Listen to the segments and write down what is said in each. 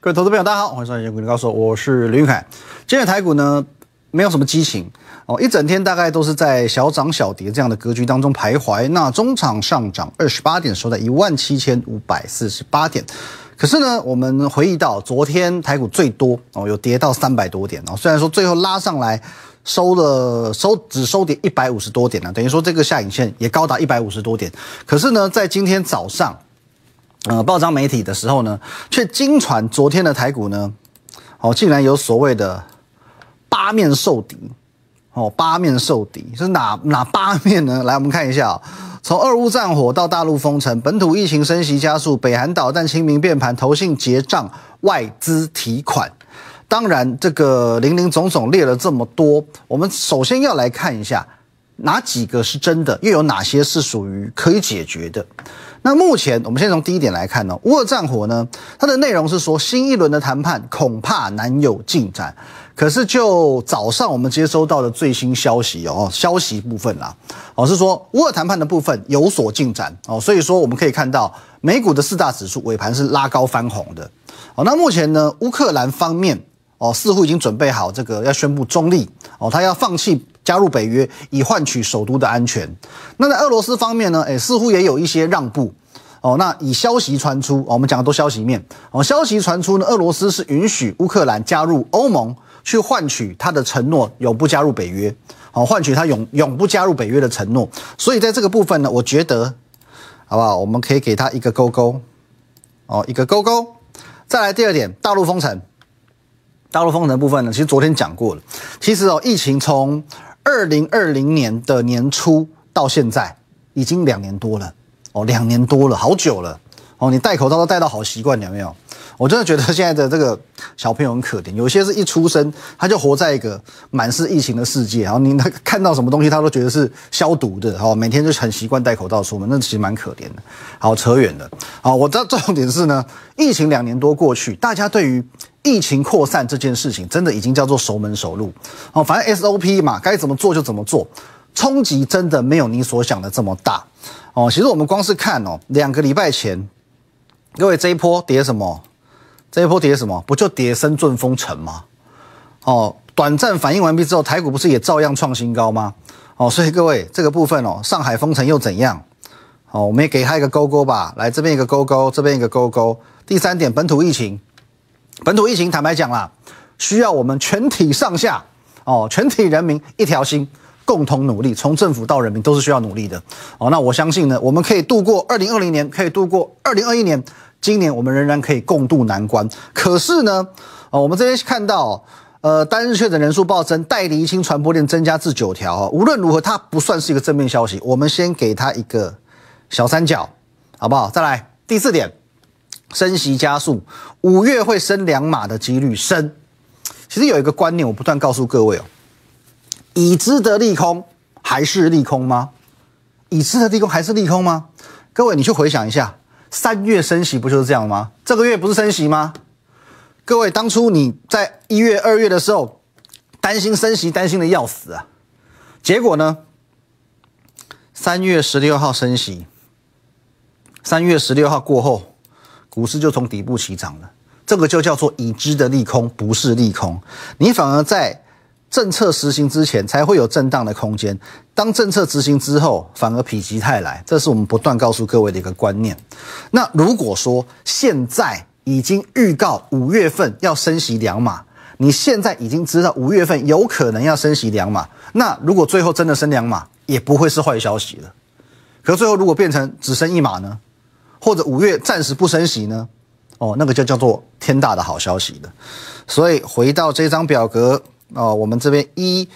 各位投资朋友，大家好，欢迎收看《股林高手》，我是林玉凯。今天的台股呢，没有什么激情哦，一整天大概都是在小涨小跌这样的格局当中徘徊。那中场上涨二十八点，收在一万七千五百四十八点。可是呢，我们回忆到昨天台股最多哦，有跌到三百多点哦。虽然说最后拉上来收了收只收跌一百五十多点呢，等于说这个下影线也高达一百五十多点。可是呢，在今天早上。呃，报章媒体的时候呢，却惊传昨天的台股呢，哦，竟然有所谓的八面受敌，哦，八面受敌是哪哪八面呢？来，我们看一下，从俄乌战火到大陆封城，本土疫情升级加速，北韩导弹清明变盘，投信结账，外资提款，当然这个零零总总列了这么多，我们首先要来看一下哪几个是真的，又有哪些是属于可以解决的。那目前我们先从第一点来看呢，乌俄战火呢，它的内容是说新一轮的谈判恐怕难有进展。可是就早上我们接收到的最新消息哦，消息部分啦，哦是说乌俄谈判的部分有所进展哦，所以说我们可以看到美股的四大指数尾盘是拉高翻红的哦。那目前呢，乌克兰方面哦似乎已经准备好这个要宣布中立哦，他要放弃。加入北约以换取首都的安全。那在俄罗斯方面呢？哎，似乎也有一些让步哦。那以消息传出，我们讲的都消息面哦。消息传出呢，俄罗斯是允许乌克兰加入欧盟，去换取他的承诺永不加入北约，哦，换取他永永不加入北约的承诺。所以在这个部分呢，我觉得好不好？我们可以给他一个勾勾哦，一个勾勾。再来第二点，大陆封城。大陆封城部分呢，其实昨天讲过了。其实哦，疫情从二零二零年的年初到现在，已经两年多了哦，两年多了，好久了哦。你戴口罩都戴到好习惯，有没有？我真的觉得现在的这个小朋友很可怜，有些是一出生他就活在一个满是疫情的世界，然后你他看到什么东西他都觉得是消毒的，哦，每天就很习惯戴口罩出门，那其实蛮可怜的。好，扯远了。好，我知道重点是呢，疫情两年多过去，大家对于疫情扩散这件事情，真的已经叫做熟门熟路哦。反正 SOP 嘛，该怎么做就怎么做，冲击真的没有你所想的这么大哦。其实我们光是看哦，两个礼拜前，各位这一波跌什么？这一波跌什么？不就跌深圳封城吗？哦，短暂反应完毕之后，台股不是也照样创新高吗？哦，所以各位这个部分哦，上海封城又怎样？哦，我们也给他一个勾勾吧。来这边一个勾勾，这边一个勾勾。第三点，本土疫情。本土疫情，坦白讲啦，需要我们全体上下哦，全体人民一条心，共同努力，从政府到人民都是需要努力的哦。那我相信呢，我们可以度过二零二零年，可以度过二零二一年，今年我们仍然可以共度难关。可是呢，哦，我们这边看到，呃，单日确诊人数暴增，带离清传播链增加至九条。无论如何，它不算是一个正面消息。我们先给它一个小三角，好不好？再来第四点。升息加速，五月会升两码的几率升。其实有一个观念，我不断告诉各位哦，已知的利空还是利空吗？已知的利空还是利空吗？各位，你去回想一下，三月升息不就是这样吗？这个月不是升息吗？各位，当初你在一月、二月的时候担心升息，担心的要死啊。结果呢？三月十六号升息，三月十六号过后。股市就从底部起涨了，这个就叫做已知的利空，不是利空。你反而在政策实行之前才会有震荡的空间，当政策执行之后，反而否极泰来。这是我们不断告诉各位的一个观念。那如果说现在已经预告五月份要升息两码，你现在已经知道五月份有可能要升息两码，那如果最后真的升两码，也不会是坏消息了。可最后如果变成只升一码呢？或者五月暂时不升息呢？哦，那个就叫做天大的好消息了。所以回到这张表格哦，我们这边一、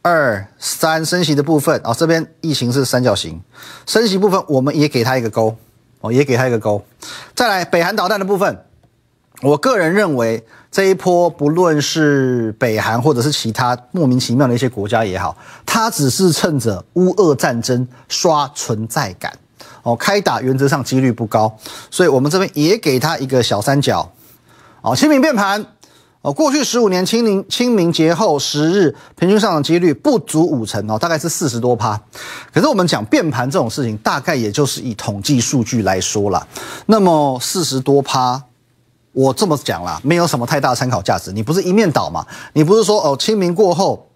二、三升息的部分啊，这边疫情是三角形，升息部分我们也给它一个勾哦，也给它一个勾。再来北韩导弹的部分，我个人认为这一波不论是北韩或者是其他莫名其妙的一些国家也好，它只是趁着乌俄战争刷存在感。哦，开打原则上几率不高，所以我们这边也给他一个小三角。哦，清明变盘，哦，过去十五年清明清明节后十日平均上涨几率不足五成哦，大概是四十多趴。可是我们讲变盘这种事情，大概也就是以统计数据来说了。那么四十多趴，我这么讲啦，没有什么太大参考价值。你不是一面倒嘛？你不是说哦，清明过后，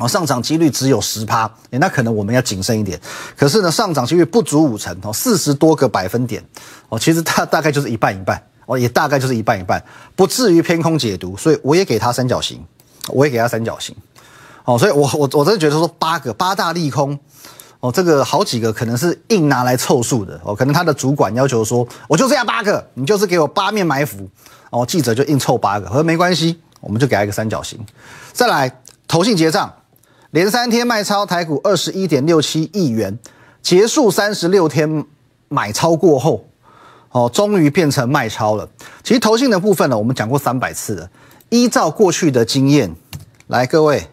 哦上涨几率只有十趴，那可能我们要谨慎一点。可是呢，上涨几率不足五成哦，四十多个百分点哦，其实它大概就是一半一半哦，也大概就是一半一半，不至于偏空解读。所以我也给它三角形，我也给它三角形。哦，所以我我我真的觉得说八个八大利空。哦，这个好几个可能是硬拿来凑数的哦，可能他的主管要求说，我就这样八个，你就是给我八面埋伏哦，记者就硬凑八个，我说没关系，我们就给他一个三角形。再来，投信结账，连三天卖超台股二十一点六七亿元，结束三十六天买超过后，哦，终于变成卖超了。其实投信的部分呢，我们讲过三百次了，依照过去的经验，来各位。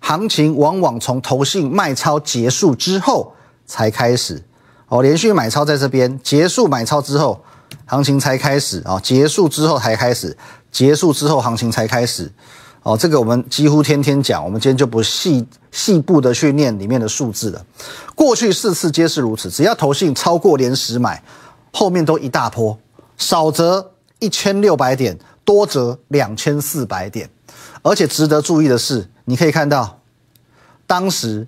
行情往往从投信卖超结束之后才开始，哦，连续买超在这边结束买超之后，行情才开始啊，结束之后才开始，结束之后行情才开始，哦，这个我们几乎天天讲，我们今天就不细细部的去念里面的数字了。过去四次皆是如此，只要投信超过连十买，后面都一大波，少则一千六百点，多则两千四百点，而且值得注意的是。你可以看到，当时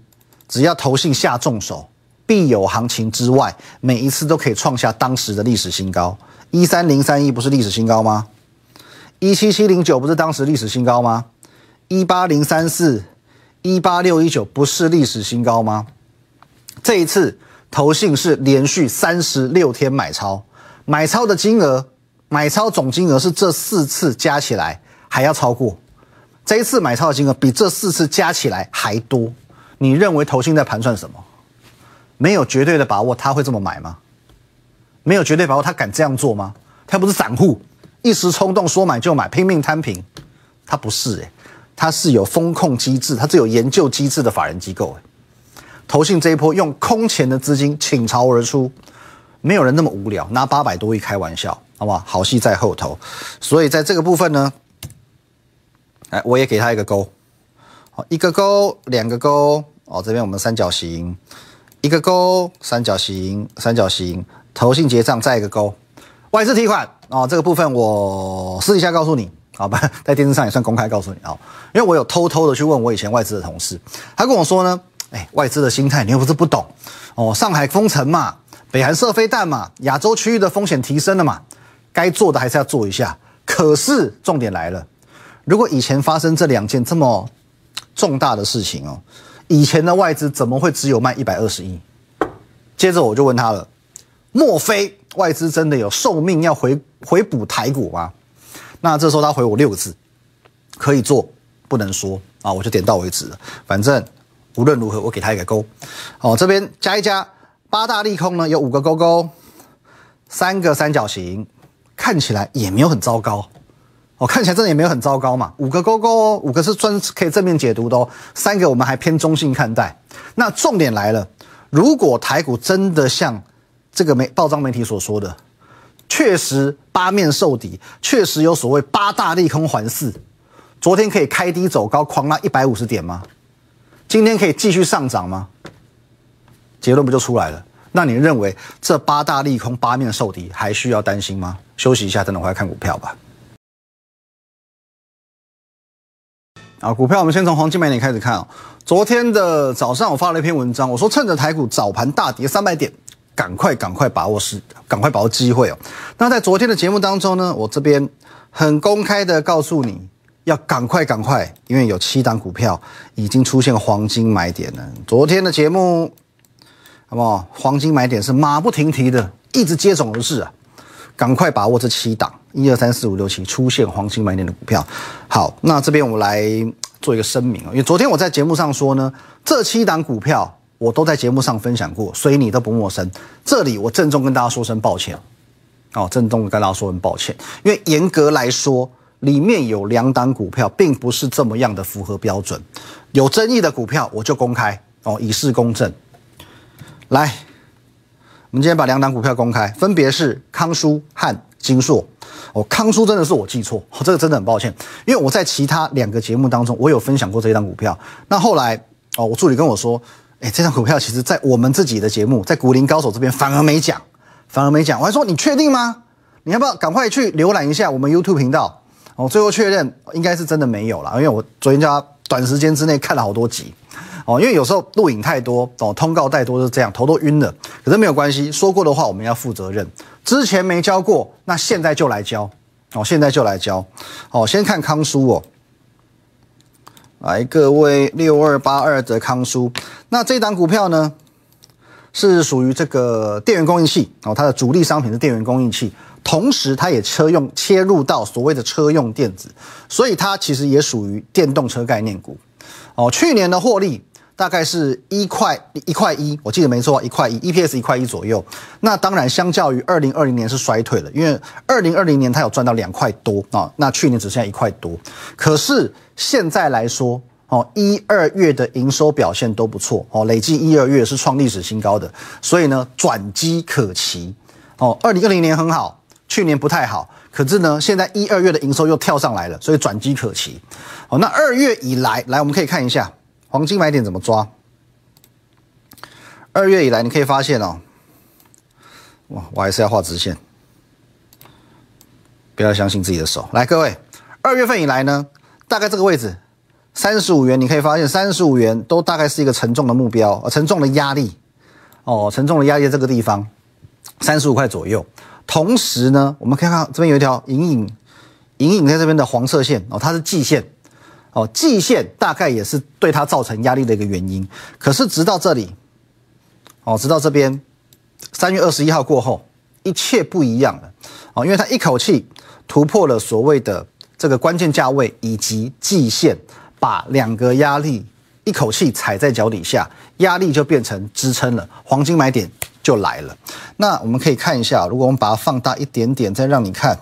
只要投信下重手，必有行情之外，每一次都可以创下当时的历史新高。一三零三一不是历史新高吗？一七七零九不是当时历史新高吗？一八零三四、一八六一九不是历史新高吗？这一次投信是连续三十六天买超，买超的金额，买超总金额是这四次加起来还要超过。这一次买超的金额比这四次加起来还多，你认为投信在盘算什么？没有绝对的把握他会这么买吗？没有绝对把握他敢这样做吗？他不是散户，一时冲动说买就买，拼命摊平，他不是诶，他是有风控机制，他是有研究机制的法人机构诶。投信这一波用空前的资金倾巢而出，没有人那么无聊拿八百多亿开玩笑，好不好？好戏在后头，所以在这个部分呢。哎，我也给他一个勾，好，一个勾，两个勾，哦，这边我们三角形，一个勾，三角形，三角形，投信结账再一个勾，外资提款，哦，这个部分我私底下告诉你，好吧，在电视上也算公开告诉你啊，因为我有偷偷的去问我以前外资的同事，他跟我说呢，哎，外资的心态你又不是不懂，哦，上海封城嘛，北韩射飞弹嘛，亚洲区域的风险提升了嘛，该做的还是要做一下，可是重点来了。如果以前发生这两件这么重大的事情哦，以前的外资怎么会只有卖一百二十亿？接着我就问他了，莫非外资真的有受命要回回补台股吗？那这时候他回我六个字：可以做，不能说啊。我就点到为止了。反正无论如何，我给他一个勾。哦，这边加一加，八大利空呢有五个勾勾，三个三角形，看起来也没有很糟糕。哦看起来真的也没有很糟糕嘛，五个勾勾哦，五个是专可以正面解读的哦，三个我们还偏中性看待。那重点来了，如果台股真的像这个媒报章媒体所说的，确实八面受敌，确实有所谓八大利空环伺，昨天可以开低走高，狂拉一百五十点吗？今天可以继续上涨吗？结论不就出来了？那你认为这八大利空八面受敌，还需要担心吗？休息一下，等等回来看股票吧。啊，股票我们先从黄金买点开始看啊。昨天的早上我发了一篇文章，我说趁着台股早盘大跌三百点，赶快赶快把握时，赶快把握机会哦。那在昨天的节目当中呢，我这边很公开的告诉你要赶快赶快，因为有七档股票已经出现黄金买点了。昨天的节目，好不好？黄金买点是马不停蹄的，一直接踵而至啊。赶快把握这七档，一二三四五六七出现黄金买点的股票。好，那这边我来做一个声明啊，因为昨天我在节目上说呢，这七档股票我都在节目上分享过，所以你都不陌生。这里我郑重跟大家说声抱歉，哦，郑重跟大家说声抱歉，因为严格来说，里面有两档股票并不是这么样的符合标准，有争议的股票我就公开哦，以示公正。来。我们今天把两档股票公开，分别是康舒和金硕。哦，康叔真的是我记错，这个真的很抱歉，因为我在其他两个节目当中，我有分享过这一档股票。那后来哦，我助理跟我说，哎，这张股票其实在我们自己的节目，在股林高手这边反而没讲，反而没讲。我还说你确定吗？你要不要赶快去浏览一下我们 YouTube 频道？哦，最后确认应该是真的没有了，因为我昨天叫他短时间之内看了好多集。哦，因为有时候录影太多，哦，通告太多是这样，头都晕了。可是没有关系，说过的话我们要负责任。之前没教过，那现在就来教。哦，现在就来教。哦，先看康叔哦。来，各位六二八二的康叔，那这档股票呢，是属于这个电源供应器哦，它的主力商品是电源供应器，同时它也车用切入到所谓的车用电子，所以它其实也属于电动车概念股。哦，去年的获利。大概是一块一块一，我记得没错，一块一，EPS 一块一左右。那当然，相较于二零二零年是衰退了，因为二零二零年它有赚到两块多啊，那去年只剩下一块多。可是现在来说，哦，一二月的营收表现都不错哦，累计一二月是创历史新高的，所以呢，转机可期哦。二零二零年很好，去年不太好，可是呢，现在一二月的营收又跳上来了，所以转机可期。哦，那二月以来，来我们可以看一下。黄金买点怎么抓？二月以来，你可以发现哦，哇，我还是要画直线，不要相信自己的手。来，各位，二月份以来呢，大概这个位置三十五元，你可以发现三十五元都大概是一个沉重的目标，沉重的压力哦，沉重的压力在这个地方，三十五块左右。同时呢，我们看看这边有一条隐隐隐隐在这边的黄色线哦，它是季线。哦，季线大概也是对它造成压力的一个原因。可是直到这里，哦，直到这边，三月二十一号过后，一切不一样了。哦，因为它一口气突破了所谓的这个关键价位以及季线，把两个压力一口气踩在脚底下，压力就变成支撑了，黄金买点就来了。那我们可以看一下，如果我们把它放大一点点，再让你看。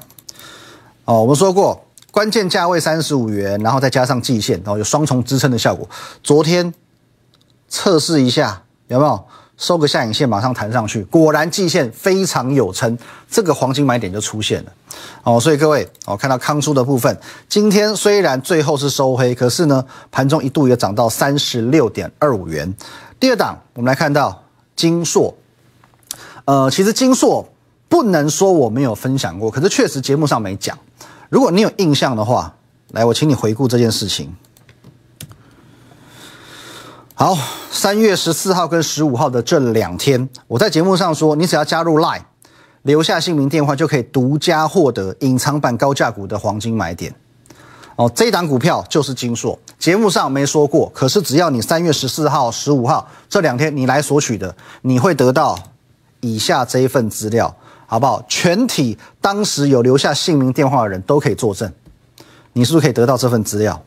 哦，我们说过。关键价位三十五元，然后再加上季线，然后有双重支撑的效果。昨天测试一下有没有收个下影线，马上弹上去，果然季线非常有撑，这个黄金买点就出现了。哦，所以各位，哦，看到康叔的部分，今天虽然最后是收黑，可是呢，盘中一度也涨到三十六点二五元。第二档，我们来看到金硕，呃，其实金硕不能说我没有分享过，可是确实节目上没讲。如果你有印象的话，来，我请你回顾这件事情。好，三月十四号跟十五号的这两天，我在节目上说，你只要加入 Line，留下姓名、电话，就可以独家获得隐藏版高价股的黄金买点。哦，这一档股票就是金硕，节目上没说过，可是只要你三月十四号、十五号这两天你来索取的，你会得到以下这一份资料。好不好？全体当时有留下姓名、电话的人都可以作证，你是不是可以得到这份资料？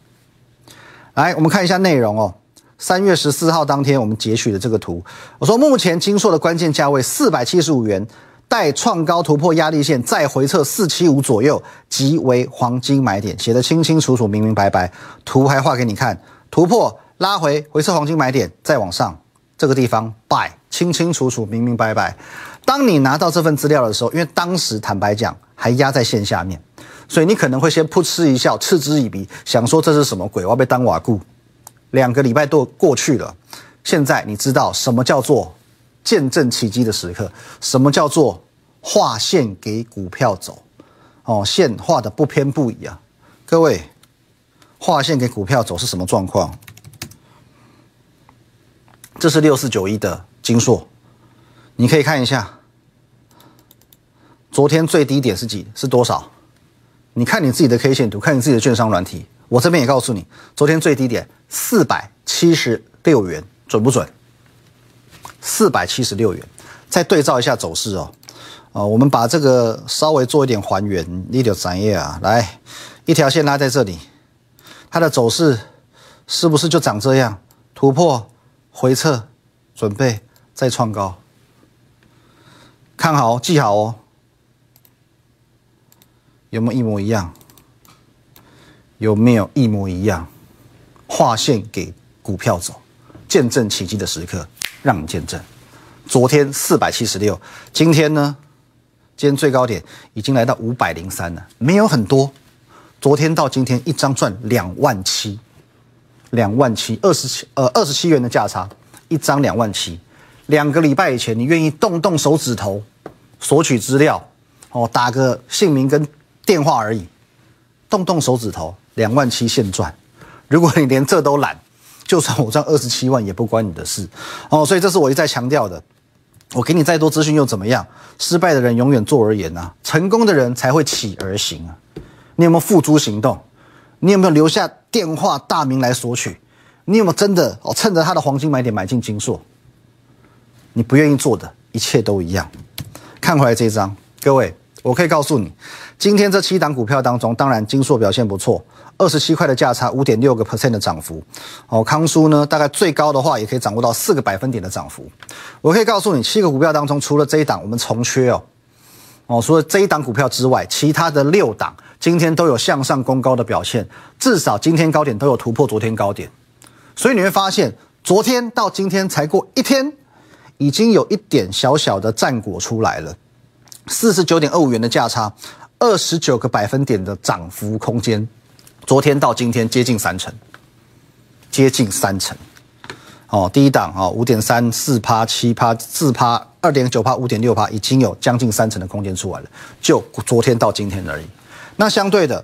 来，我们看一下内容哦。三月十四号当天，我们截取的这个图，我说目前金硕的关键价位四百七十五元，待创高突破压力线，再回撤四七五左右，即为黄金买点，写的清清楚楚、明明白白，图还画给你看。突破拉回回撤黄金买点，再往上这个地方 buy，清清楚楚、明明白白。当你拿到这份资料的时候，因为当时坦白讲还压在线下面，所以你可能会先噗嗤一笑，嗤之以鼻，想说这是什么鬼？我要被当瓦固。两个礼拜都过去了，现在你知道什么叫做见证奇迹的时刻？什么叫做画线给股票走？哦，线画的不偏不倚啊！各位，画线给股票走是什么状况？这是六四九一的金硕，你可以看一下。昨天最低点是几？是多少？你看你自己的 K 线图，看你自己的券商软体。我这边也告诉你，昨天最低点四百七十六元，准不准？四百七十六元，再对照一下走势哦。啊，我们把这个稍微做一点还原，一条展业啊，来，一条线拉在这里，它的走势是不是就长这样？突破，回撤，准备再创高，看好，记好哦。有没有一模一样？有没有一模一样？划线给股票走，见证奇迹的时刻，让你见证。昨天四百七十六，今天呢？今天最高点已经来到五百零三了，没有很多。昨天到今天一张赚两万七，两万七，二十七呃二十七元的价差，一张两万七。两个礼拜以前，你愿意动动手指头索取资料？哦，打个姓名跟电话而已，动动手指头，两万七现赚。如果你连这都懒，就算我赚二十七万也不关你的事哦。所以这是我一再强调的。我给你再多资讯又怎么样？失败的人永远坐而言呐，成功的人才会起而行啊。你有没有付诸行动？你有没有留下电话大名来索取？你有没有真的哦趁着他的黄金买点买进金硕？你不愿意做的一切都一样。看回来这一张，各位，我可以告诉你，今天这七档股票当中，当然金硕表现不错。二十七块的价差，五点六个 percent 的涨幅。哦，康叔呢，大概最高的话也可以掌握到四个百分点的涨幅。我可以告诉你，七个股票当中，除了这一档我们重缺哦，哦，除了这一档股票之外，其他的六档今天都有向上攻高的表现，至少今天高点都有突破昨天高点。所以你会发现，昨天到今天才过一天，已经有一点小小的战果出来了，四十九点二五元的价差，二十九个百分点的涨幅空间。昨天到今天接近三成，接近三成，哦，第一档哦，五点三四趴七趴四趴二点九趴五点六趴，已经有将近三成的空间出来了，就昨天到今天而已。那相对的，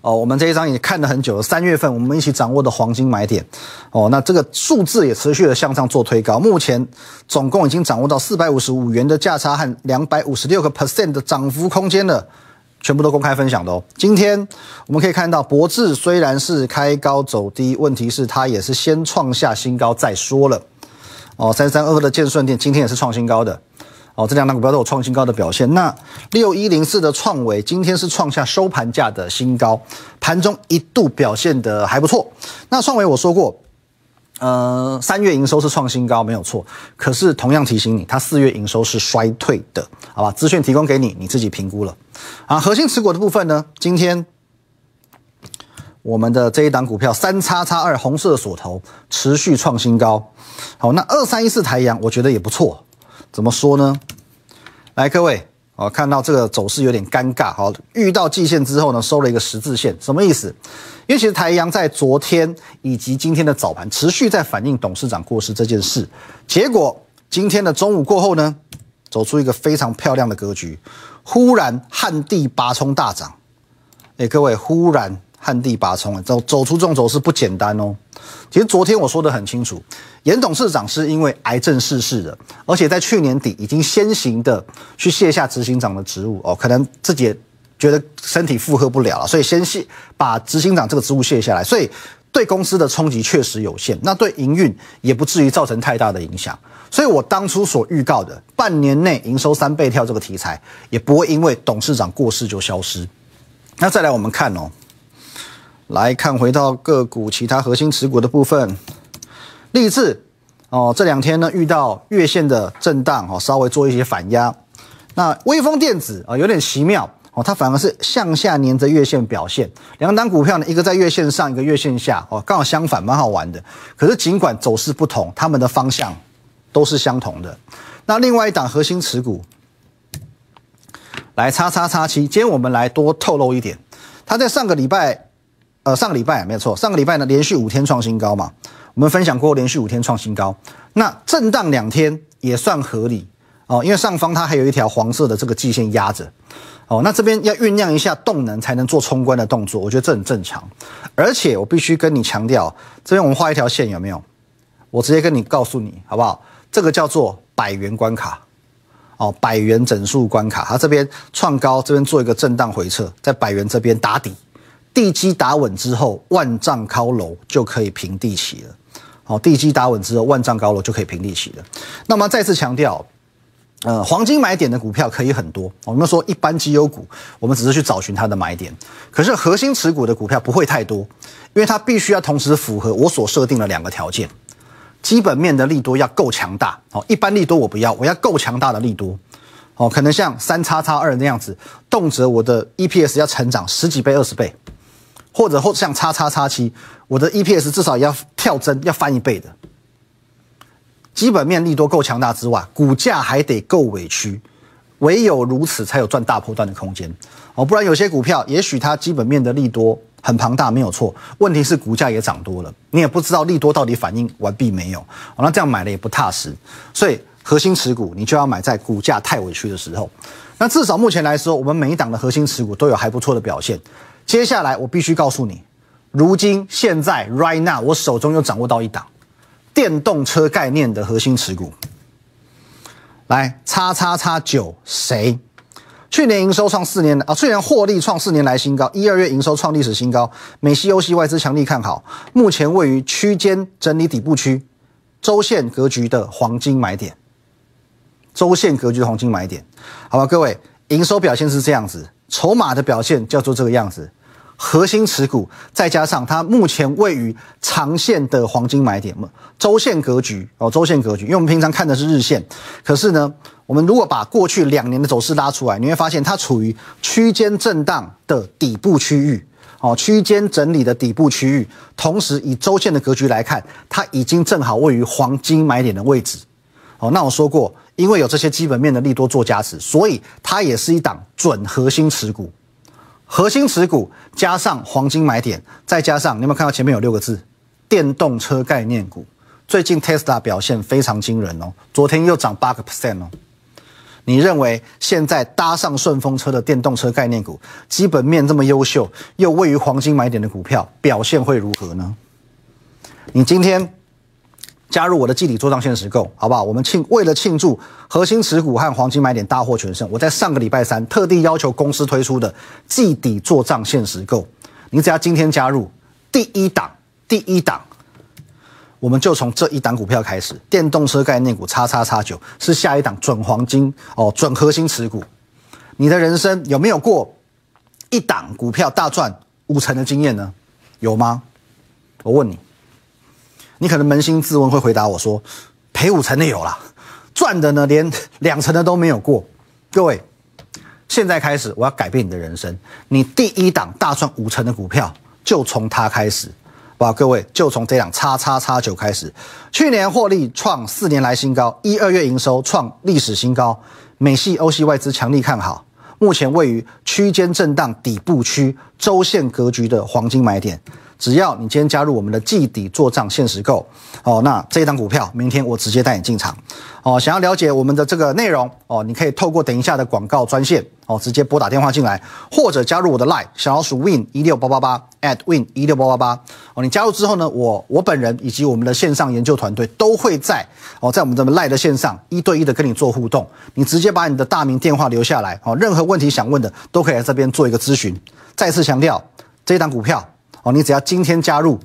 哦，我们这一张也看了很久了，三月份我们一起掌握的黄金买点，哦，那这个数字也持续的向上做推高，目前总共已经掌握到四百五十五元的价差和两百五十六个 percent 的涨幅空间了。全部都公开分享的哦。今天我们可以看到，博智虽然是开高走低，问题是它也是先创下新高再说了。哦，三三二二的建顺店今天也是创新高的。哦，这两档股票都有创新高的表现。那六一零四的创维今天是创下收盘价的新高，盘中一度表现的还不错。那创维我说过。呃，三月营收是创新高，没有错。可是同样提醒你，它四月营收是衰退的，好吧？资讯提供给你，你自己评估了。啊，核心持股的部分呢？今天我们的这一档股票三叉叉二红色锁头持续创新高。好，那二三一四台阳，我觉得也不错。怎么说呢？来，各位。哦，看到这个走势有点尴尬。好，遇到季线之后呢，收了一个十字线，什么意思？因为其实台阳在昨天以及今天的早盘持续在反映董事长过世这件事，结果今天的中午过后呢，走出一个非常漂亮的格局，忽然旱地拔葱大涨。哎，各位，忽然。旱地拔葱走走出这种走势不简单哦。其实昨天我说的很清楚，严董事长是因为癌症逝世的，而且在去年底已经先行的去卸下执行长的职务哦，可能自己觉得身体负荷不了了，所以先卸把执行长这个职务卸下来，所以对公司的冲击确实有限，那对营运也不至于造成太大的影响。所以我当初所预告的半年内营收三倍跳这个题材，也不会因为董事长过世就消失。那再来我们看哦。来看，回到个股其他核心持股的部分，立志哦，这两天呢遇到月线的震荡哦，稍微做一些反压。那微风电子啊有点奇妙哦，它反而是向下粘着月线表现。两档股票呢，一个在月线上，一个月线下哦，刚好相反，蛮好玩的。可是尽管走势不同，它们的方向都是相同的。那另外一档核心持股，来叉叉叉七，今天我们来多透露一点，它在上个礼拜。呃，上个礼拜没有错，上个礼拜呢连续五天创新高嘛，我们分享过连续五天创新高，那震荡两天也算合理哦，因为上方它还有一条黄色的这个季线压着，哦，那这边要酝酿一下动能才能做冲关的动作，我觉得这很正常，而且我必须跟你强调，这边我们画一条线有没有？我直接跟你告诉你好不好？这个叫做百元关卡，哦，百元整数关卡，它这边创高，这边做一个震荡回撤，在百元这边打底。地基打稳之后，万丈高楼就可以平地起了。好，地基打稳之后，万丈高楼就可以平地起了。那么再次强调，呃，黄金买点的股票可以很多。我们说一般绩优股，我们只是去找寻它的买点。可是核心持股的股票不会太多，因为它必须要同时符合我所设定的两个条件：基本面的利多要够强大。好，一般利多我不要，我要够强大的利多。哦，可能像三叉叉二那样子，动辄我的 EPS 要成长十几倍、二十倍。或者或像叉叉叉七，我的 EPS 至少要跳增，要翻一倍的。基本面利多够强大之外，股价还得够委屈，唯有如此才有赚大波段的空间哦。不然有些股票，也许它基本面的利多很庞大，没有错。问题是股价也涨多了，你也不知道利多到底反应完毕没有哦。那这样买了也不踏实，所以核心持股你就要买在股价太委屈的时候。那至少目前来说，我们每一档的核心持股都有还不错的表现。接下来我必须告诉你，如今现在 right now 我手中又掌握到一档电动车概念的核心持股。来，叉叉叉九谁？去年营收创四年啊，去年获利创四年来新高，一二月营收创历史新高。美西欧系外资强力看好，目前位于区间整理底部区，周线格局的黄金买点。周线格局的黄金买点，好吧，各位，营收表现是这样子，筹码的表现叫做这个样子。核心持股，再加上它目前位于长线的黄金买点，周线格局哦，周线格局，因为我们平常看的是日线，可是呢，我们如果把过去两年的走势拉出来，你会发现它处于区间震荡的底部区域，哦，区间整理的底部区域，同时以周线的格局来看，它已经正好位于黄金买点的位置，哦，那我说过，因为有这些基本面的利多做加持，所以它也是一档准核心持股。核心持股加上黄金买点，再加上你有没有看到前面有六个字？电动车概念股。最近 Tesla 表现非常惊人哦，昨天又涨八个 percent 哦。你认为现在搭上顺风车的电动车概念股，基本面这么优秀，又位于黄金买点的股票，表现会如何呢？你今天？加入我的季底做账限时购，好不好？我们庆为了庆祝核心持股和黄金买点大获全胜，我在上个礼拜三特地要求公司推出的季底做账限时购，你只要今天加入第一档，第一档，我们就从这一档股票开始，电动车概念股叉叉叉九是下一档准黄金哦，准核心持股。你的人生有没有过一档股票大赚五成的经验呢？有吗？我问你。你可能扪心自问，会回答我说：“赔五成的有了，赚的呢连两成的都没有过。”各位，现在开始我要改变你的人生。你第一档大赚五成的股票，就从它开始。哇，各位，就从这档叉叉叉九开始。去年获利创四年来新高，一二月营收创历史新高。美系、欧系外资强力看好，目前位于区间震荡底部区，周线格局的黄金买点。只要你今天加入我们的季底做账限时购哦，那这一档股票明天我直接带你进场哦。想要了解我们的这个内容哦，你可以透过等一下的广告专线哦，直接拨打电话进来，或者加入我的 Line 小老鼠 Win 一六八八八 at Win 一六八八八哦。你加入之后呢，我我本人以及我们的线上研究团队都会在哦，在我们的 Line 的线上一对一的跟你做互动。你直接把你的大名电话留下来哦，任何问题想问的都可以来这边做一个咨询。再次强调，这一档股票。哦，你只要今天加入，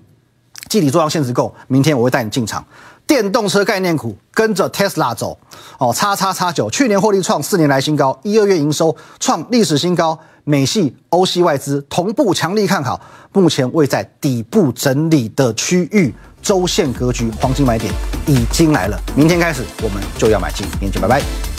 季底做到限时购，明天我会带你进场。电动车概念股跟着 Tesla 走，哦，叉叉叉九，去年获利创四年来新高，一二月营收创历史新高，美系、欧系外资同步强力看好，目前位在底部整理的区域，周线格局，黄金买点已经来了，明天开始我们就要买进，明天见，拜拜。